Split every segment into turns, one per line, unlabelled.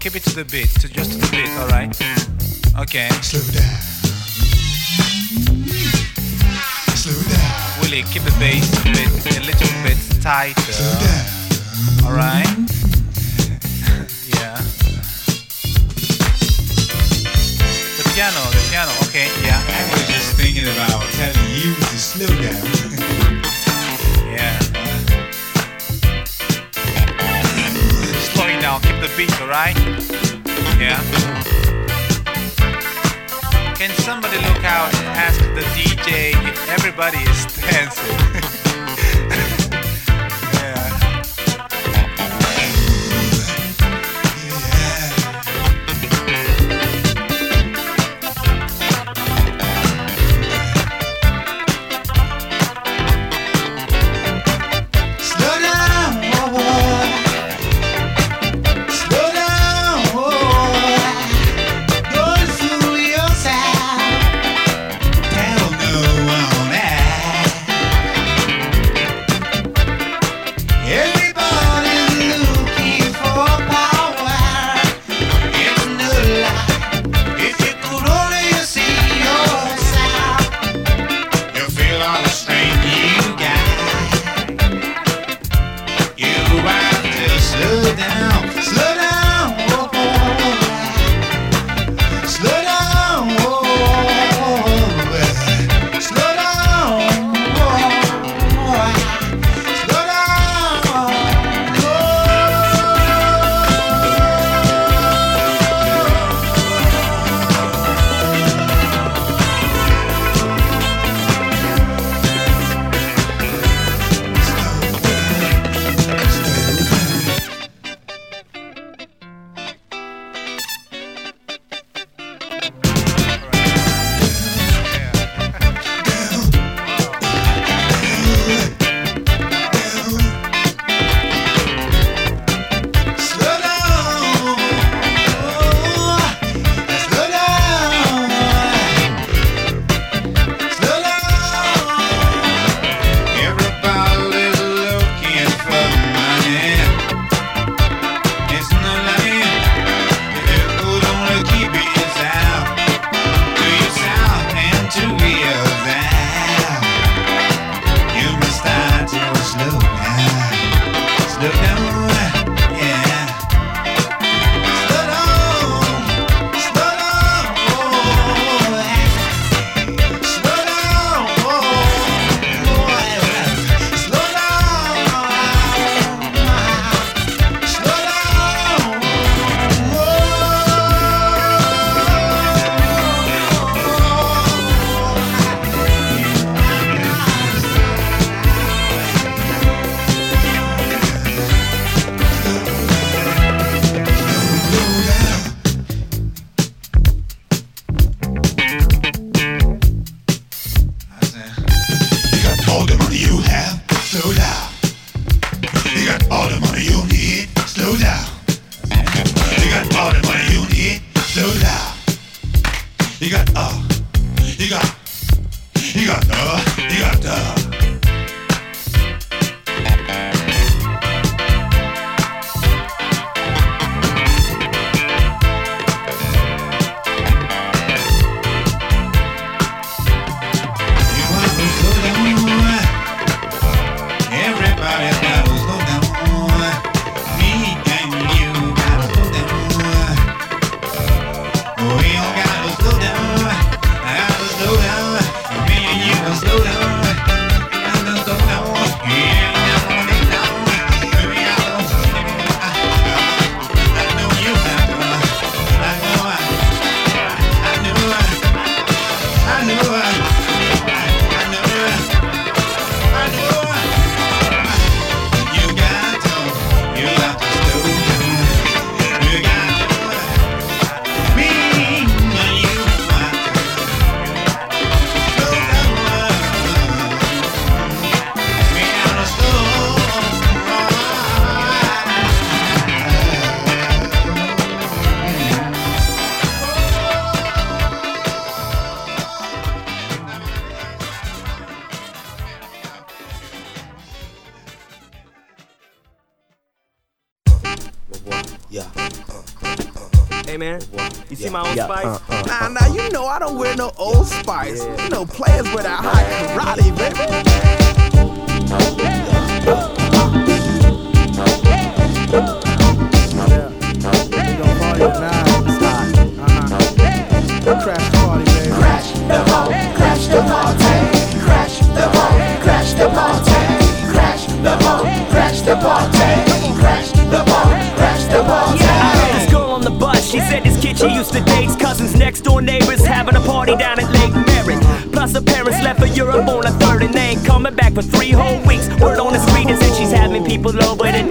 keep it to the beat, to just to the beat, alright? Okay.
Slow down. Slow down.
Willie, keep the bass a bit, a little bit tighter.
Slow down.
Alright? yeah. The piano, the piano, okay, yeah.
I was just thinking about telling you to slow down.
the beat, alright? Yeah. Can somebody look out and ask the DJ if everybody is dancing?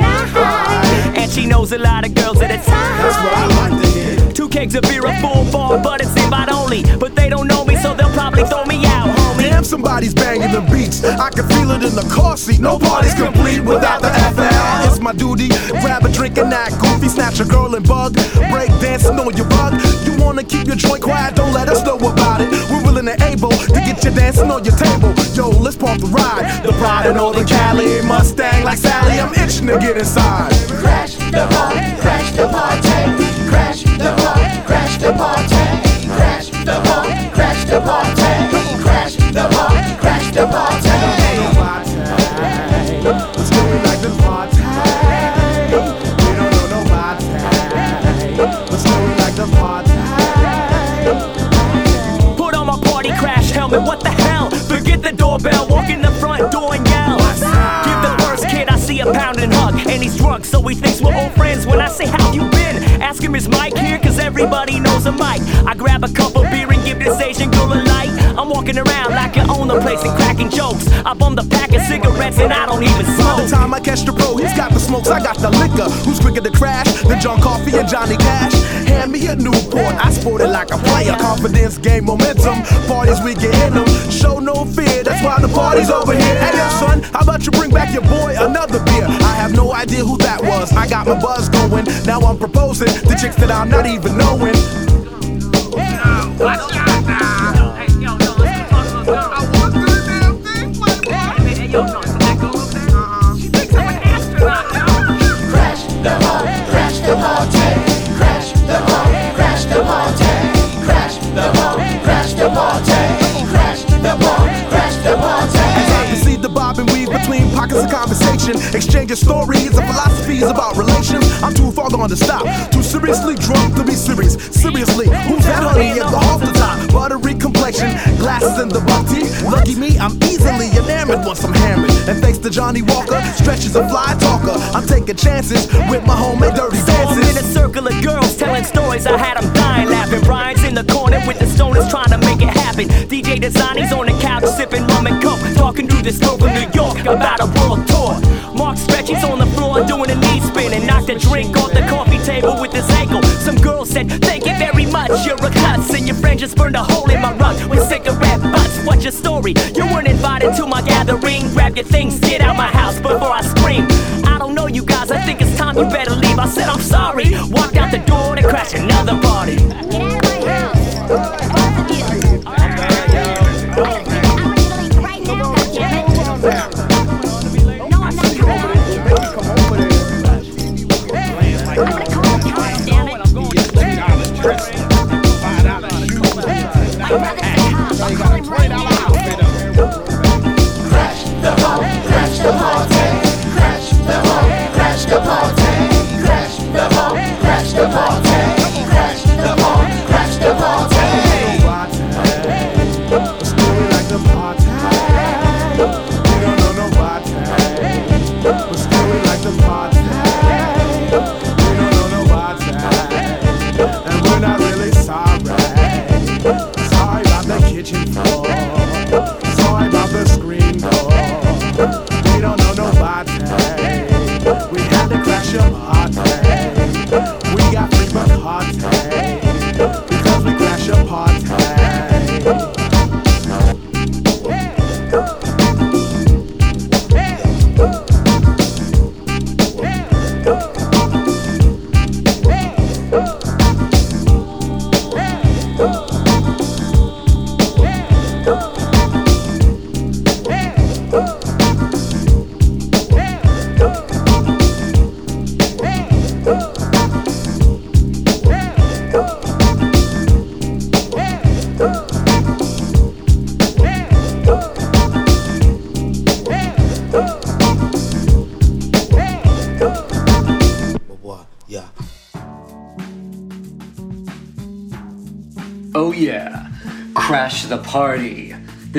And
she knows a lot of girls at a time.
That's what I like to hear.
Two kegs of beer, a full bar, but it's invite only. But they don't know me, so they'll probably throw me.
Damn, somebody's banging the beats. I can feel it in the car seat. No party's complete without the FL. It's my duty. Grab a drink and act goofy. Snatch a girl and bug. Break dancing on your rug. You wanna keep your joint quiet? Don't let us know about it. We're willing and able to get you dancing on your table. Yo, let's pump the ride. The pride of Northern Cali. Mustang like Sally. I'm itching to get inside.
Crash the party, crash the party, crash the party, crash the party, crash the party, crash the party, the party.
Let's do it like the party. We don't know nobody. Let's do like the party.
Put on my party crash helmet, what the hell? Forget the doorbell, walk in the front door and yell. Give the first kid I see a pound and hug. And he's drunk, so he thinks we're old friends. When I say, How you been? Ask him, Is Mike here? Cause everybody knows a Mike. I grab a cup of beer and give this Asian girl a. I'm walking around like I own the place and cracking jokes. I bum the pack of cigarettes and I don't even smoke.
By the time I catch the bro, he's got the smokes, I got the liquor. Who's quicker to crash than John Coffee and Johnny Cash? Hand me a Newport, I sport it like a player. Confidence, game, momentum. Parties, we get in them. Show no fear, that's why the party's over here. Hey, yo, son, how about you bring back your boy another beer? I have no idea who that was. I got my buzz going. Now I'm proposing to chicks that I'm not even knowing.
Crash
pockets of conversation, exchanging stories and philosophies about relations. I'm too far gone to stop, too seriously drunk to be serious. Seriously, who's that honey at the off the top? Buttery complexion, glasses in the buck. Lucky me, I'm easily enamored once I'm hammered. And thanks to Johnnie Walker, stretches a fly talker. I'm taking chances with my homemade dirty
So I'm in a circle of girls telling stories. I had them dying laughing. Brian's in the corner with the stoners trying to make it happen. DJ Designy's on the couch sipping rum and coke. Talking to this girl from New York about a Mark Stretchy's on the floor doing a knee spin and knocked a drink off the coffee table with his ankle. Some girl said, Thank you very much, you're a cuss. And your friend just burned a hole in my rug with cigarette butts. What's your story? You weren't invited to my gathering. Grab your things, get out my house before I scream. I don't know you guys, I think it's time you better leave. I said, I'm sorry. Walked out the door to crash another party.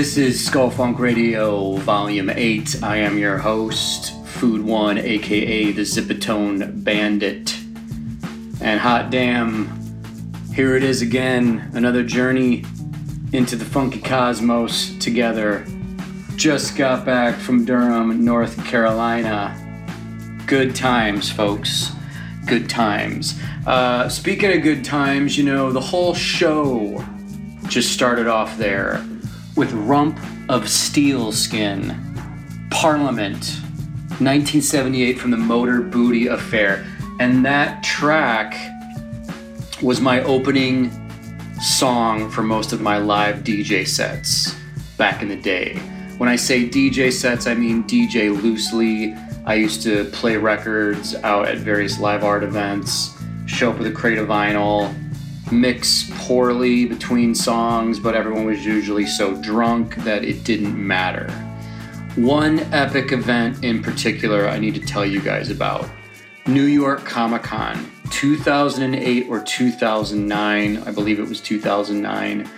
This is Skull Funk Radio, Volume 8. I am your host, Food One, aka the Zipatone Bandit. And hot damn, here it is again, another journey into the funky cosmos together. Just got back from Durham, North Carolina. Good times, folks. Good times. Uh, speaking of good times, you know, the whole show just started off there with Rump of Steel Skin, Parliament, 1978 from the Motor Booty Affair. And that track was my opening song for most of my live DJ sets back in the day. When I say DJ sets, I mean DJ loosely. I used to play records out at various live art events, show up with a crate of vinyl, mix poorly between songs, but everyone was usually so drunk that it didn't matter. One epic event in particular I need to tell you guys about New York Comic Con 2008 or 2009, I believe it was 2009.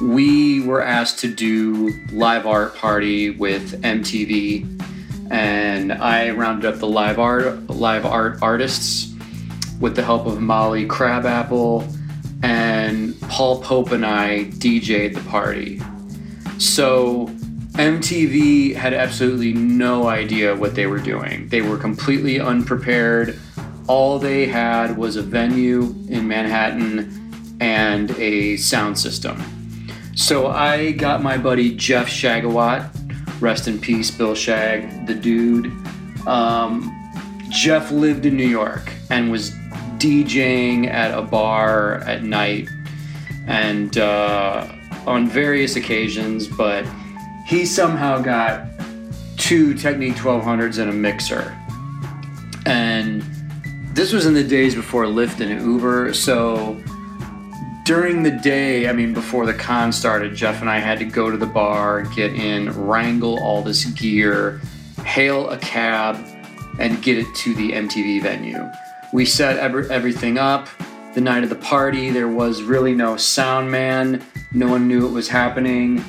We were asked to do live art party with MTV, and I rounded up the live art live art artists with the help of Molly Crabapple and Paul Pope and I DJ'd the party. So MTV had absolutely no idea what they were doing. They were completely unprepared. All they had was a venue in Manhattan and a sound system. So I got my buddy Jeff Shagawat, rest in peace, Bill Shag, the dude. Um, Jeff lived in New York and was DJing at a bar at night and uh, on various occasions, but he somehow got two Technics 1200s and a mixer. And this was in the days before Lyft and Uber, so during the day, I mean, before the con started, Jeff and I had to go to the bar, get in, wrangle all this gear, hail a cab, and get it to the MTV venue. We set ever- everything up. The night of the party, there was really no sound man. No one knew it was happening.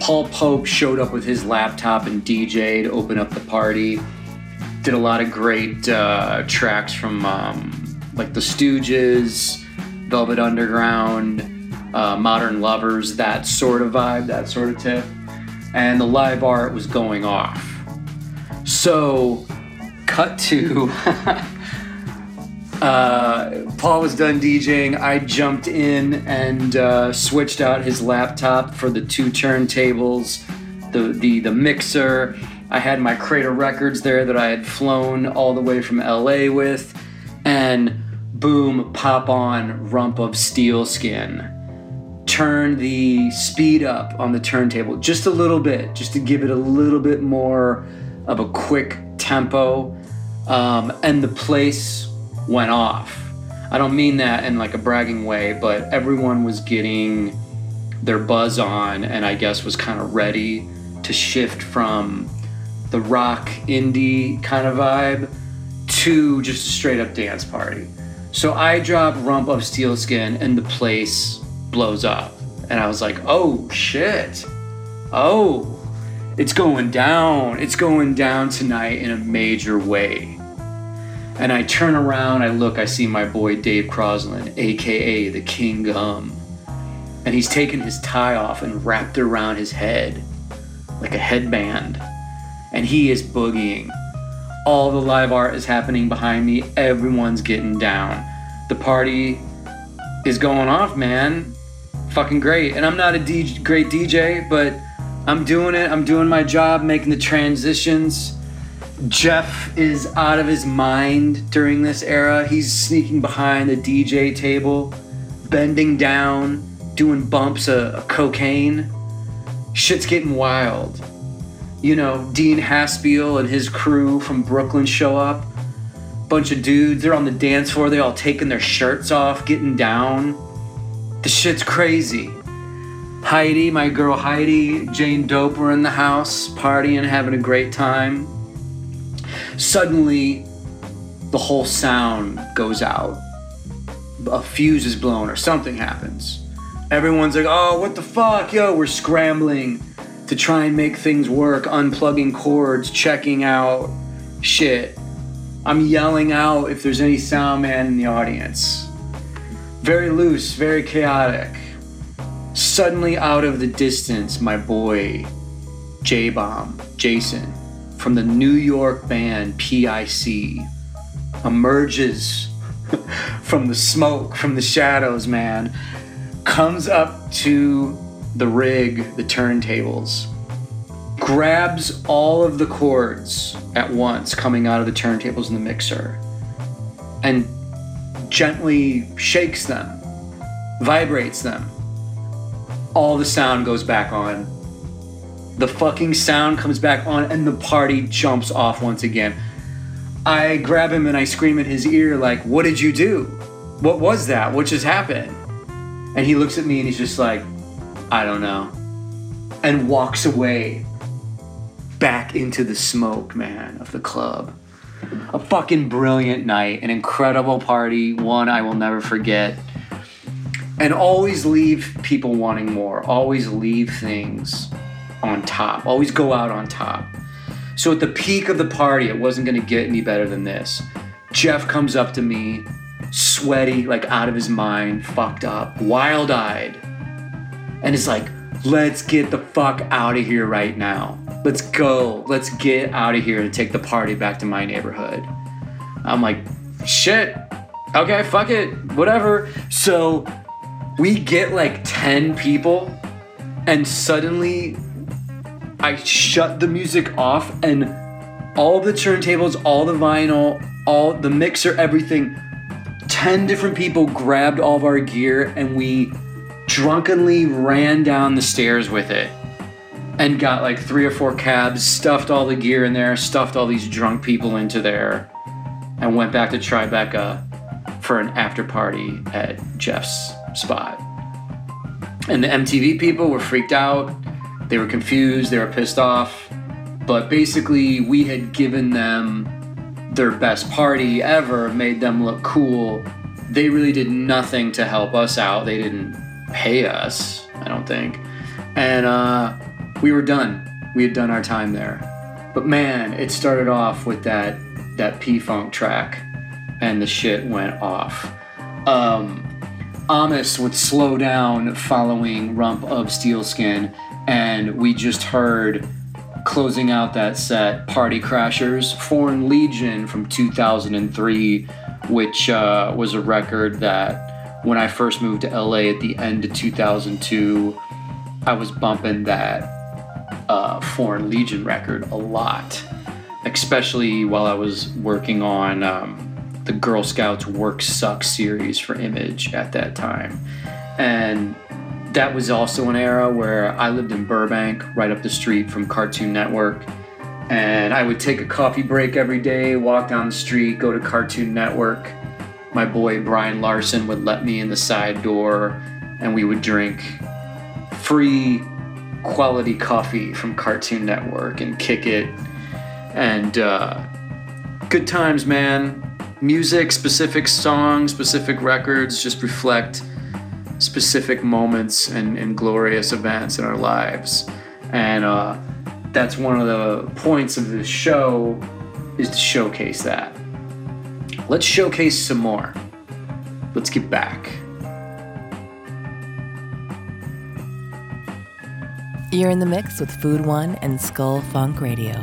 Paul Pope showed up with his laptop and DJ'd, open up the party. Did a lot of great uh, tracks from um, like the Stooges, Velvet Underground, uh, Modern Lovers, that sort of vibe, that sort of tip. And the live art was going off. So, cut to uh, Paul was done DJing. I jumped in and uh, switched out his laptop for the two turntables, the, the the mixer. I had my Crater records there that I had flown all the way from LA with, and boom, pop on Rump of Steel Skin. Turn the speed up on the turntable just a little bit, just to give it a little bit more of a quick tempo, um, and the place went off. I don't mean that in like a bragging way, but everyone was getting their buzz on and I guess was kind of ready to shift from the rock indie kind of vibe to just a straight up dance party. So I drop Rump of Steel Skin and the place blows up. And I was like, oh shit. Oh, it's going down. It's going down tonight in a major way. And I turn around, I look, I see my boy Dave Crosland, aka the King Gum. And he's taken his tie off and wrapped it around his head like a headband. And he is boogieing. All the live art is happening behind me, everyone's getting down. The party is going off, man. Fucking great. And I'm not a great DJ, but I'm doing it. I'm doing my job, making the transitions. Jeff is out of his mind during this era. He's sneaking behind the DJ table, bending down, doing bumps of, of cocaine. Shit's getting wild. You know, Dean Haspiel and his crew from Brooklyn show up. Bunch of dudes, they're on the dance floor, they all taking their shirts off, getting down. The shit's crazy. Heidi, my girl Heidi, Jane Dope were in the house, partying, having a great time suddenly the whole sound goes out. A fuse is blown or something happens. Everyone's like, oh, what the fuck, yo? We're scrambling to try and make things work, unplugging cords, checking out shit. I'm yelling out if there's any sound man in the audience. Very loose, very chaotic. Suddenly, out of the distance, my boy, J Bomb, Jason, from the New York band PIC, emerges from the smoke, from the shadows, man, comes up to the rig, the turntables, grabs all of the chords at once coming out of the turntables in the mixer, and gently shakes them, vibrates them. All the sound goes back on. The fucking sound comes back on, and the party jumps off once again. I grab him and I scream in his ear, like, What did you do? What was that? What just happened? And he looks at me and he's just like, I don't know. And walks away back into the smoke, man, of the club. A fucking brilliant night, an incredible party, one I will never forget. And always leave people wanting more, always leave things on top, always go out on top. So at the peak of the party, it wasn't gonna get any better than this. Jeff comes up to me, sweaty, like out of his mind, fucked up, wild eyed, and is like, let's get the fuck out of here right now. Let's go. Let's get out of here and take the party back to my neighborhood. I'm like, shit. Okay, fuck it. Whatever. So we get like 10 people, and suddenly I shut the music off, and all the turntables, all the vinyl, all the mixer, everything. 10 different people grabbed all of our gear, and we drunkenly ran down the stairs with it and got like three or four cabs, stuffed all the gear in there, stuffed all these drunk people into there, and went back to Tribeca for an after party at Jeff's spot. And the MTV people were freaked out. They were confused. They were pissed off. But basically, we had given them their best party ever, made them look cool. They really did nothing to help us out. They didn't pay us, I don't think. And uh, we were done. We had done our time there. But man, it started off with that that P Funk track, and the shit went off. Um, Amas would slow down following Rump of Steelskin, and we just heard closing out that set Party Crashers, Foreign Legion from 2003, which uh, was a record that when I first moved to LA at the end of 2002, I was bumping that uh, Foreign Legion record a lot, especially while I was working on um, the Grrl Scouts Work Sucks series for Image at that time. And that was also an era where I lived in Burbank, right up the street from Cartoon Network. And I would take a coffee break every day, walk down the street, go to Cartoon Network. My boy Brian Larson would let me in the side door, and we would drink free quality coffee from Cartoon Network and kick it. And uh, good times, man. Music, specific songs, specific records just reflect specific moments and, and glorious events in our lives. And uh, that's one of the points of this show is to showcase that. Let's showcase some more. Let's get back.
You're in the mix with Food One and Skull Funk Radio.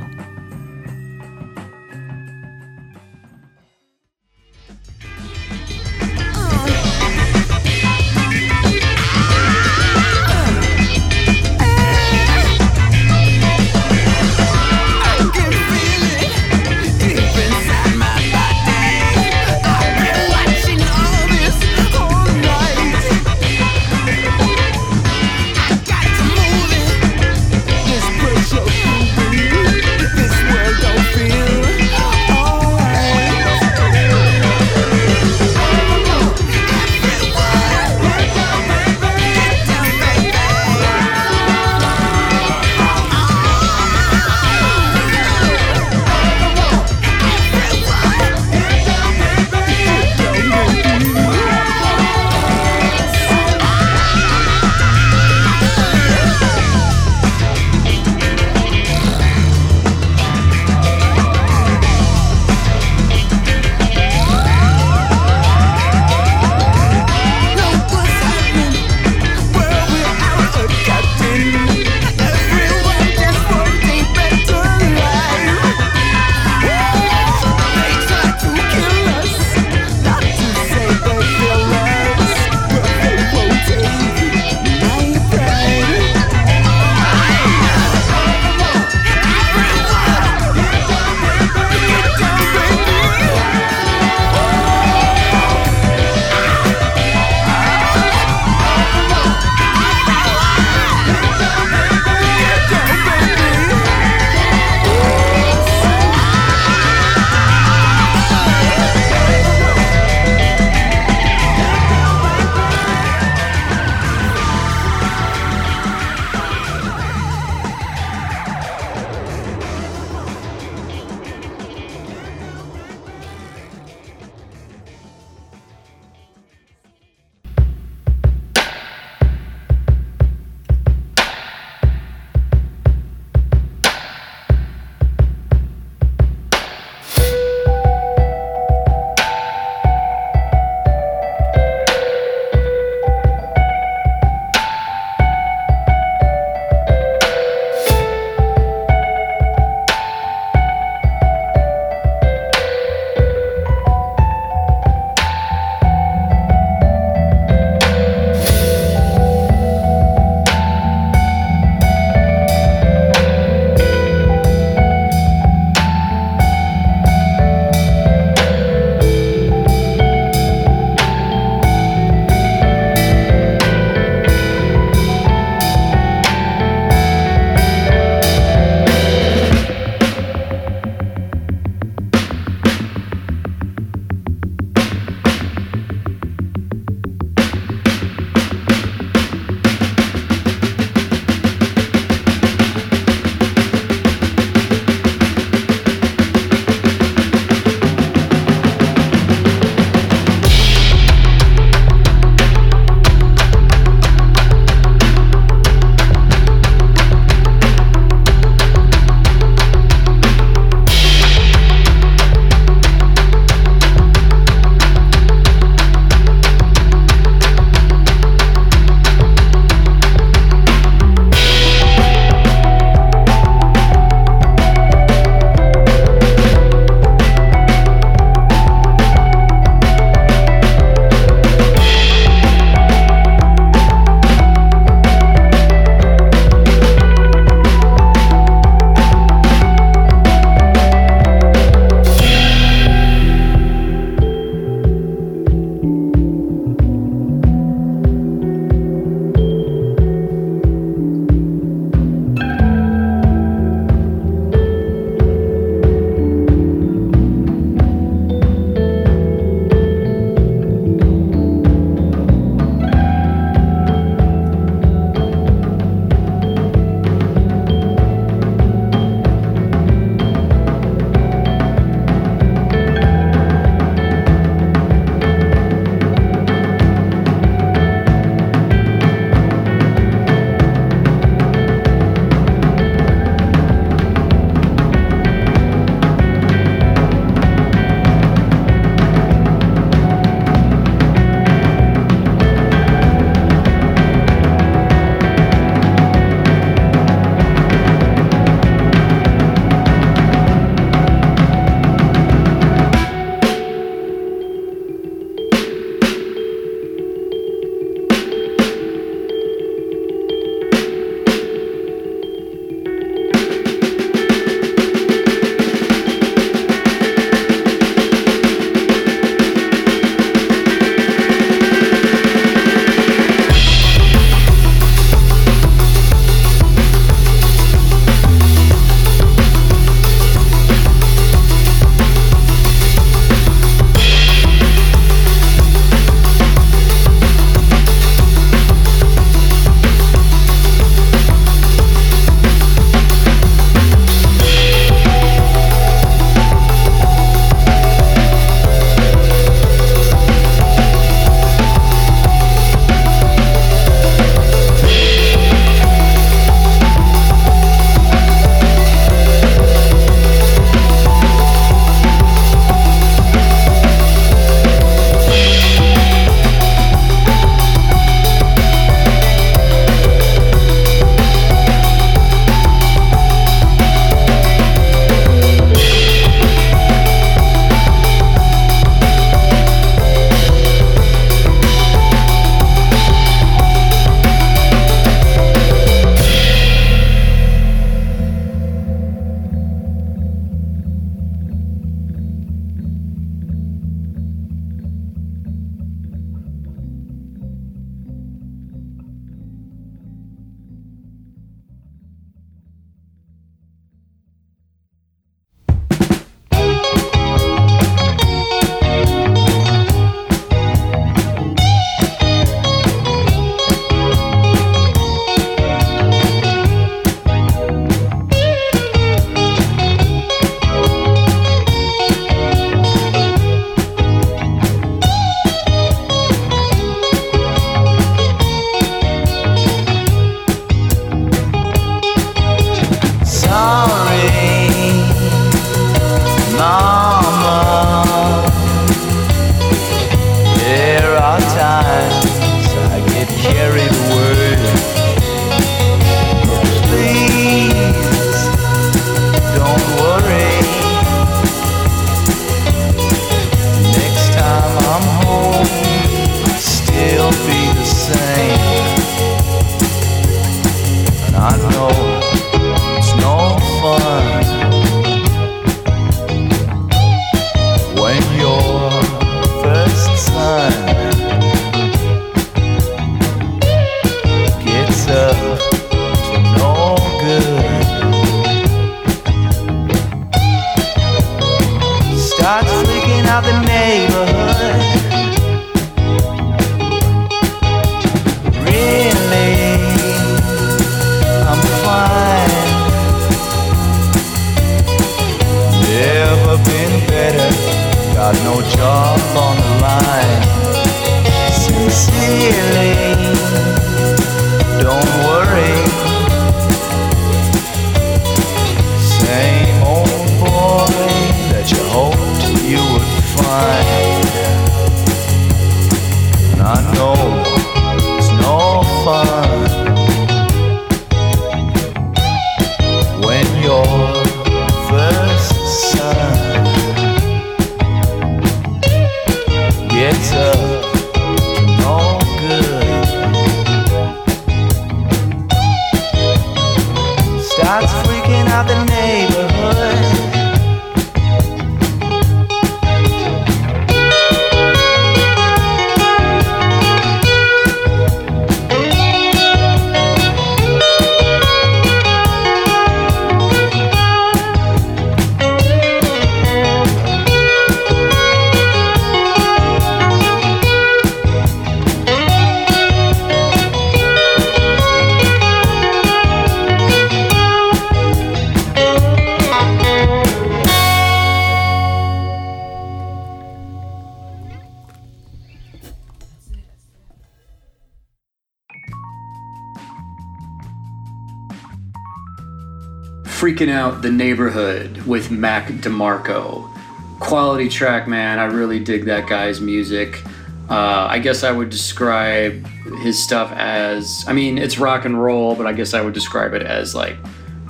Out the Neighborhood
with Mac DeMarco. Quality track, man. I really dig that guy's music. Uh, I guess I would describe his stuff as, I mean, it's rock and roll, but I guess I would describe it as like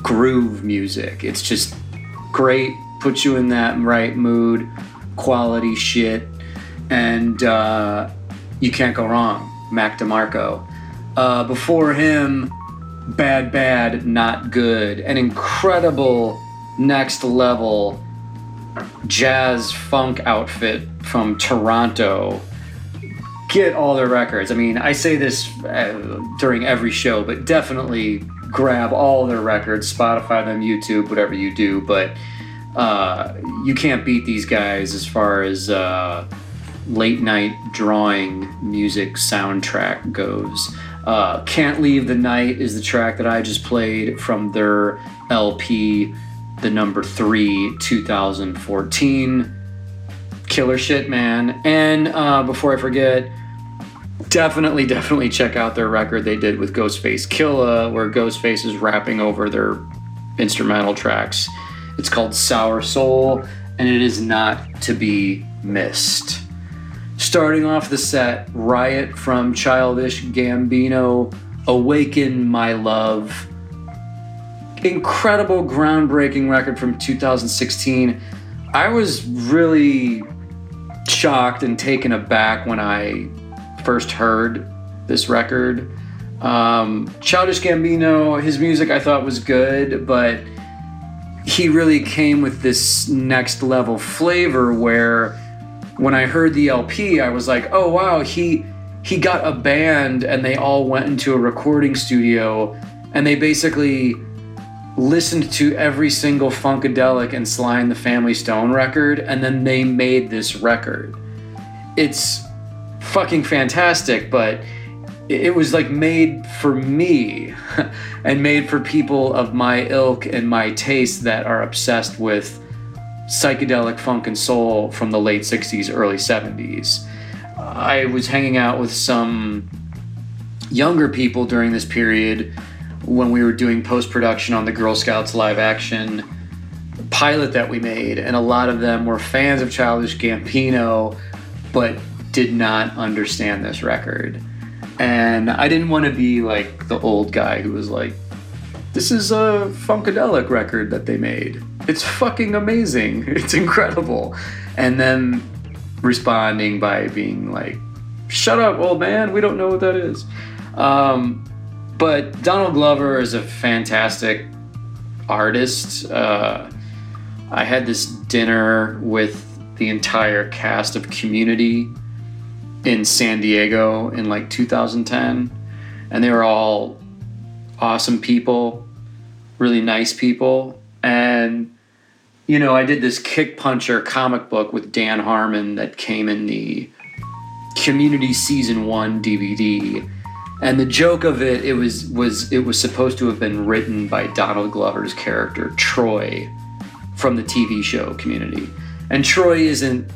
groove music. It's just great, puts you in that right mood, quality shit, and uh, you can't go wrong. Mac DeMarco. Uh, before him, BADBADNOTGOOD, an incredible next level jazz funk outfit from Toronto. Get all their records. I mean, I say this uh, during every show, but definitely grab all their records, Spotify them, YouTube, whatever you do. But uh, you can't beat these guys as far as uh, late night drawing music soundtrack goes. Uh, Can't Leave the Night is the track that I just played from their LP, the number three, 2014. Killer shit, man. And uh, before I forget, definitely, definitely check out their record they did with Ghostface Killah, where Ghostface is rapping over their instrumental tracks. It's called Sour Soul, and it is not to be missed. Starting off the set, Riot from Childish Gambino, Awaken My Love. Incredible, groundbreaking record from 2016. I was really shocked and taken aback when I first heard this record. Um, Childish Gambino, his music I thought was good, but he really came with this next level flavor where when I heard the LP, I was like, oh wow, he he got a band and they all went into a recording studio and they basically listened to every single Funkadelic and Sly and the Family Stone record and then they made this record. It's fucking fantastic, but it was like made for me and made for people of my ilk and my taste that are obsessed with psychedelic funk and soul from the late 60s, early 70s. I was hanging out with some younger people during this period when we were doing post production on the Grrl Scouts live action pilot that we made, and a lot of them were fans of Childish Gambino, but did not understand this record. And I didn't want to be like the old guy who was like, this is a Funkadelic record that they made. It's fucking amazing. It's incredible. And then responding by being like, shut up, old man. We don't know what that is. Um, but Donald Glover is a fantastic artist. Uh, I had this dinner with the entire cast of Community in San Diego in like 2010, and they were all awesome people, really nice people. And, you know, I did this Kickpuncher comic book with Dan Harmon that came in the Community Season 1 DVD. And the joke of it, it was was it was supposed to have been written by Donald Glover's character Troy from the TV show Community. And Troy isn't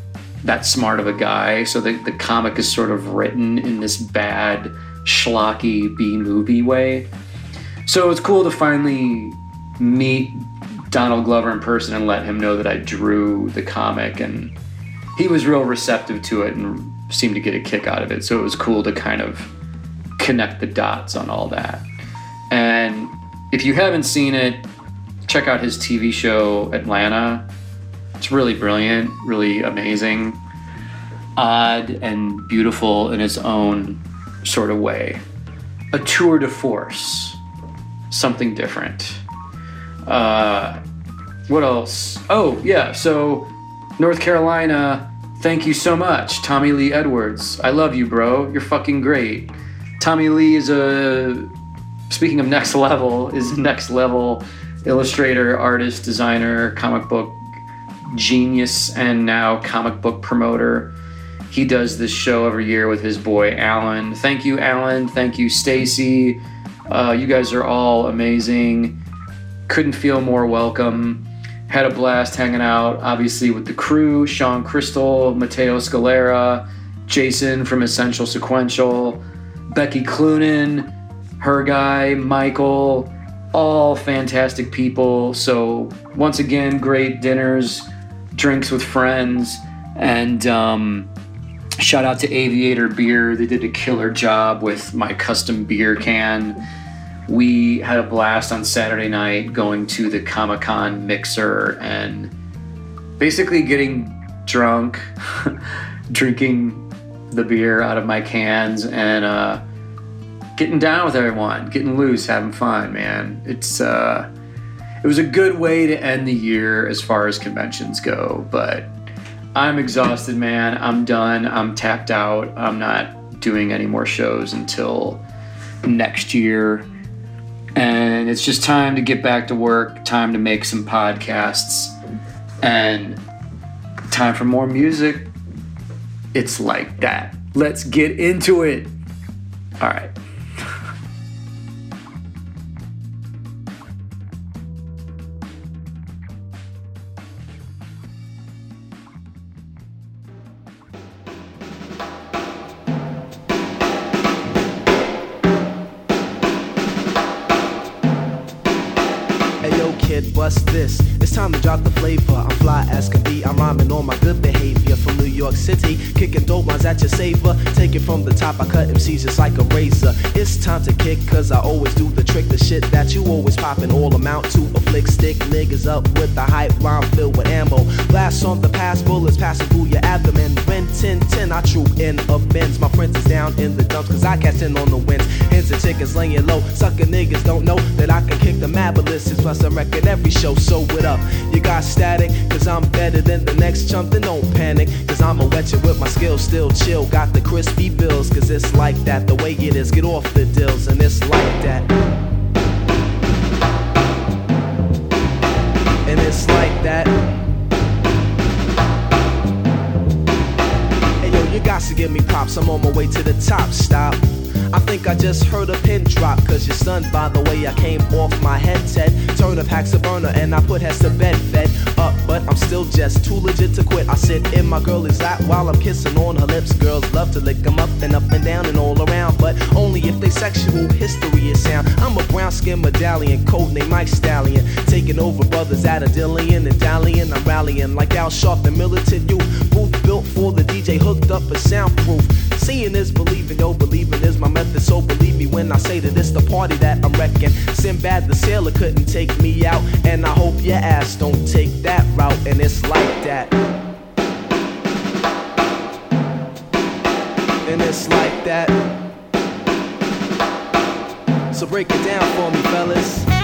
that smart of a guy, so the, the comic is sort of written in this bad, schlocky B movie way. So it's cool to finally meet Donald Glover in person and let him know that I drew the comic, and he was real receptive to it and seemed to get a kick out of it. So it was cool to kind of connect the dots on all that. And if you haven't seen it, check out his TV show Atlanta. It's really brilliant, really amazing, odd and beautiful in its own sort of way. A tour de force, something different. Uh, what else? Oh, yeah, so North Carolina, thank you so much, Tommy Lee Edwards. I love you, bro. You're fucking great. Tommy Lee is a, speaking of next level, is next level illustrator, artist, designer, comic book genius, and now comic book promoter. He does this show every year with his boy Alan. Thank you, Alan. Thank you, Stacy. Uh, you guys are all amazing. Couldn't feel more welcome. Had a blast hanging out, obviously, with the crew Shawn Crystal, Matteo Scalera, Jason from Essential Sequential, Becky Cloonan, her guy, Michael, all fantastic people. So, once again, great dinners, drinks with friends, and um, shout out to Aviator Beer. They did a killer job with my custom beer can. We had a blast on Saturday night going to the Comic Con mixer and basically getting drunk, drinking the beer out of my cans, and uh, getting down with everyone, getting loose, having fun, man. It's uh, it was a good way to end the year as far as conventions go, but I'm exhausted, man. I'm done. I'm tapped out. I'm not doing any more shows until next year. And it's just time to get back to work, time to make some podcasts, and time for more music. It's like that. Let's get into it. All right.
Kid, bust this. It's time to drop the flavor. I'm fly as can be. I'm rhyming on my good behavior from New York City. Kicking dope lines at your saver. Take it from the top. I cut MCs just like a razor. It's time to kick, cause I always do the trick. The shit that you always poppin' all amount to a flick stick. Niggas up with the hype rhyme filled with ammo. Blast on the pass, bullets passing through your abdomen. When 10 10, I troop in Benz. My friends is down in the dumps, cause I catch in on the winds. Hens and chickens laying low. Sucker niggas don't know that I can kick the mad ballistics. Plus, I record every show. So, what up? You got static, cause I'm better than the next chump. Then don't panic, cause I'ma wet you with my skills. Still chill, got the crispy bills, cause it's like that. The way it is, get off the dills, and it's like that. And it's like that. Hey yo, you got to give me props. I'm on my way to the top. Stop. I think I just heard a pin drop, cause you're stunned by the way I came off my headset. Turn a packs a burner and I put heads to bed, fed up, but I'm still just too legit to quit. I sit in my girl's lap while I'm kissing on her lips. Girls love to lick 'em up and up and down and all around, but only if they sexual history is sound. I'm a brown skin medallion, code name Mike Stallion. Taking over brothers at a dillion and dallying. I'm rallying like Al Sharp, the militant youth. Booth built for the DJ, hooked up a soundproof. Seeing is believing, yo, believing is my method. So believe me when I say that it's the party that I'm wrecking. Sinbad the sailor couldn't take me out, and I hope your ass don't take that route. And it's like that. And it's like that. So break it down for me, fellas.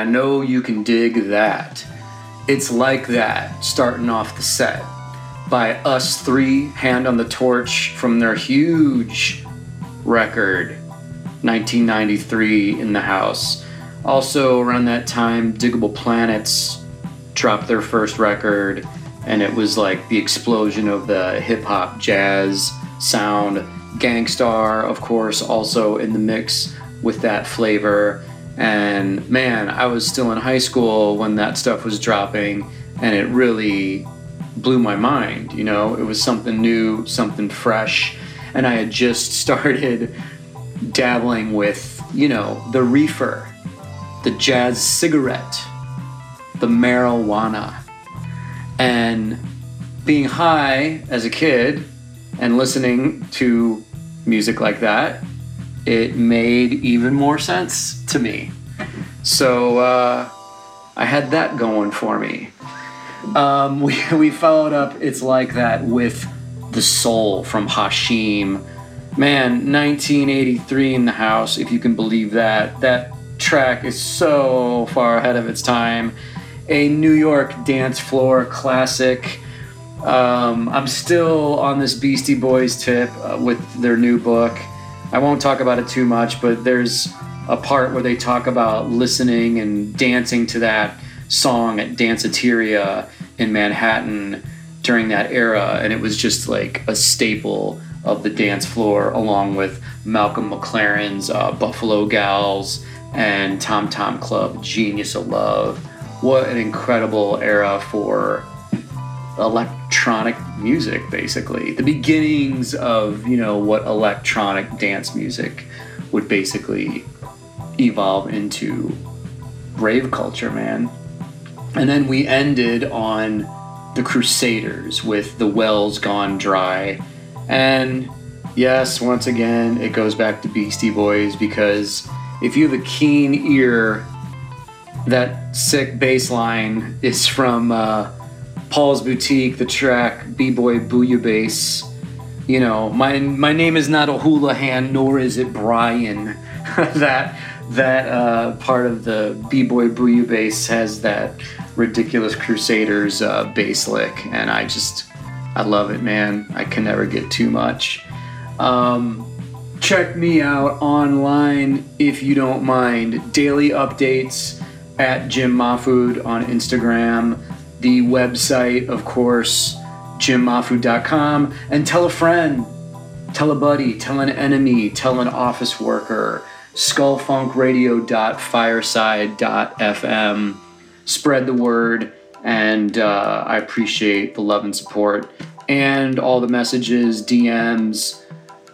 I
know you can dig that. It's like that starting off the set by Us3, Hand on the Torch, from their huge record, 1993 in the house. Also, around that time, Diggable Planets dropped their first record, and it was like the explosion of the hip hop jazz sound. Gang Starr, of course, also in the mix with that flavor. And man, I was still in high school when that stuff was dropping, and it really blew my mind. You know, it was something new, something fresh, and I had just started dabbling with, you know, the reefer, the jazz cigarette, the marijuana, and being high as a kid and listening to music like that, it made even more sense to me. So uh, I had that going for me. Um, we, we followed up It's Like That with The Soul from Hashim. Man, 1983 in the house, if you can believe that. That track is so far ahead of its time. A New York dance floor classic. Um, I'm still on this Beastie Boys tip uh, with their new book. I won't talk about it too much, but there's a part where they talk about listening and dancing to that song at Danceteria in Manhattan during that era, and it was just like a staple of the dance floor, along with Malcolm McLaren's uh, Buffalo Gals and Tom Tom Club, Genius of Love. What an incredible era for electronic music, basically. The beginnings of, you know, what electronic dance music would basically evolve into rave culture, man. And then we ended on the Crusaders with The Wells Gone Dry. And yes, once again, it goes back to Beastie Boys because if you have a keen ear, that sick bass line is from uh, Paul's Boutique, the track B-Boy Bouillabaisse. You know, my my name is not a Houlihan, nor is it Brian. that that uh, part of the B-Boy Bouillabaisse has that ridiculous Crusaders uh, bass lick, and I just I love it, man. I can never get too much. Um, check me out online if you don't mind. Daily updates at Jim Mahfood on Instagram. The website, of course, jimmahfood.com. And tell a friend, tell a buddy, tell an enemy, tell an office worker. skullfunkradio.fireside.fm. Spread the word, and uh, I appreciate the love and support and all the messages, DMs,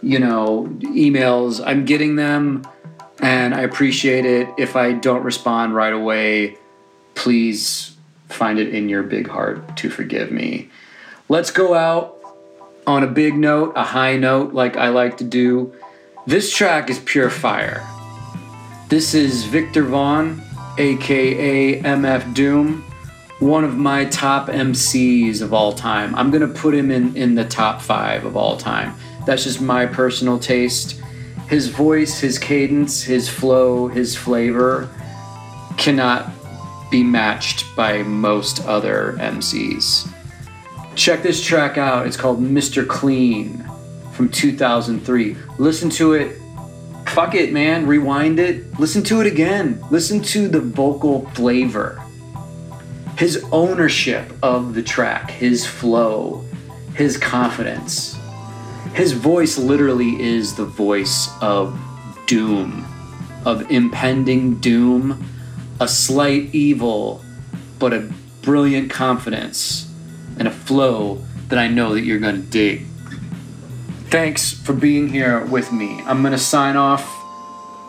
you know, emails. I'm getting them and I appreciate it. If I don't respond right away, please find it in your big heart to forgive me. Let's go out on a big note, a high note, like I like to do. This track is pure fire. This is Viktor Vaughn, aka MF Doom, one of my top MCs of all time. I'm gonna put him in, in the top five of all time. That's just my personal taste. His voice, his cadence, his flow, his flavor cannot be matched by most other MCs. Check this track out. It's called Mr. Clean from 2003. Listen to it. Fuck it, man. Rewind it. Listen to it again. Listen to the vocal flavor. His ownership of the track, his flow, his confidence. His voice literally is the voice of doom, of impending doom, a slight evil, but a brilliant confidence and a flow that I know that you're going to dig. Thanks for being here with me. I'm going to sign off.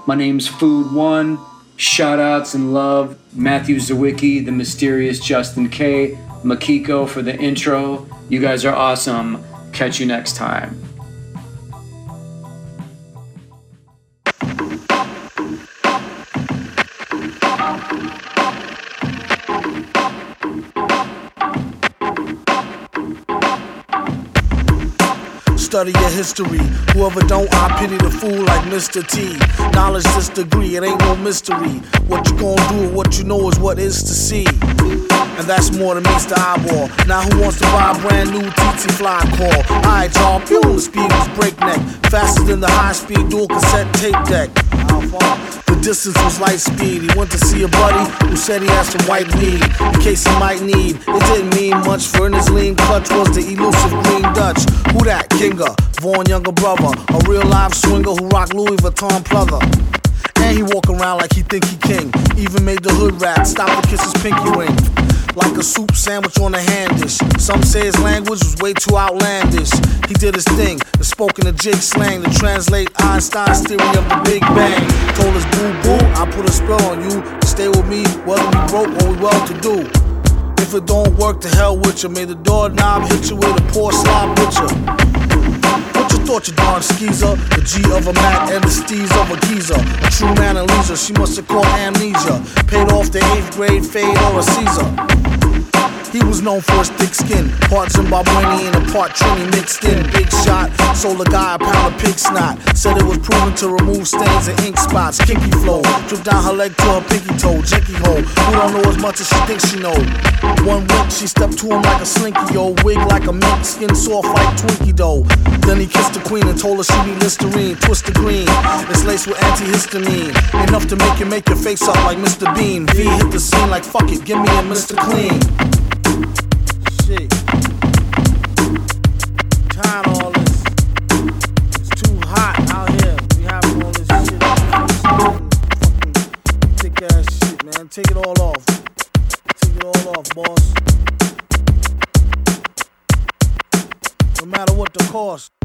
My name's Food One. Shout outs and love Matthew Sawicki, the mysterious Justin K, Makiko for the intro. You guys are awesome. Catch you next time.
Study your history. Whoever don't, I pity the fool like Mr. T. Knowledge this degree, it ain't no mystery. What you gonna do, what you know is what is to see. And that's more than meets the eyeball. Now who wants to buy a brand new TT Fly call? Alright, y'all, pew, the speed was breakneck. Faster than the high speed dual cassette tape deck. How far? Distance was light speed. He went to see a buddy who said he had some white weed in case he might need. It didn't mean much for in his lean clutch was the elusive green Dutch. Who that? Kinga, Vaughn younger brother, a real live swinger who rock Louis Vuitton pleather. And he walk around like he think he king. Even made the hood rat stop to kiss his pinky ring. Like a soup sandwich on a hand dish. Some say his language was way too outlandish. He did his thing and spoke in a jig slang to translate Einstein's theory of the Big Bang. Told us boo boo, I put a spell on you. Stay with me, whether we broke or we well to do. If it don't work, to hell with you. May the doorknob hit you with a poor picture. What you thought, you darn skeezer? The G of a Mac and the steez of a geezer. A true man and leisure, she must have caught amnesia. Paid off the eighth grade fade or a Caesar. He was known for his thick skin, part Zimbabwean and a part Trini mixed in. Big shot, sold a guy a pound of pig snot. Said it was proven to remove stains and ink spots. Kinky flow, drip down her leg to her pinky toe. Jinky hole, who don't know as much as she thinks she know. One week she stepped to him like a slinky, yo. Wig like a mink, skin soft like Twinkie dough. Then he kissed the queen and told her she need Listerine. Twist the green, it's laced with antihistamine. Enough to make you make your face up like Mr. Bean. V hit the scene like fuck it, give me a Mr. Clean. Shit. All this. It's too hot out here. We all this shit. Fucking thick ass shit, man. Take it all off. Take it all off, boss. No matter what the cost.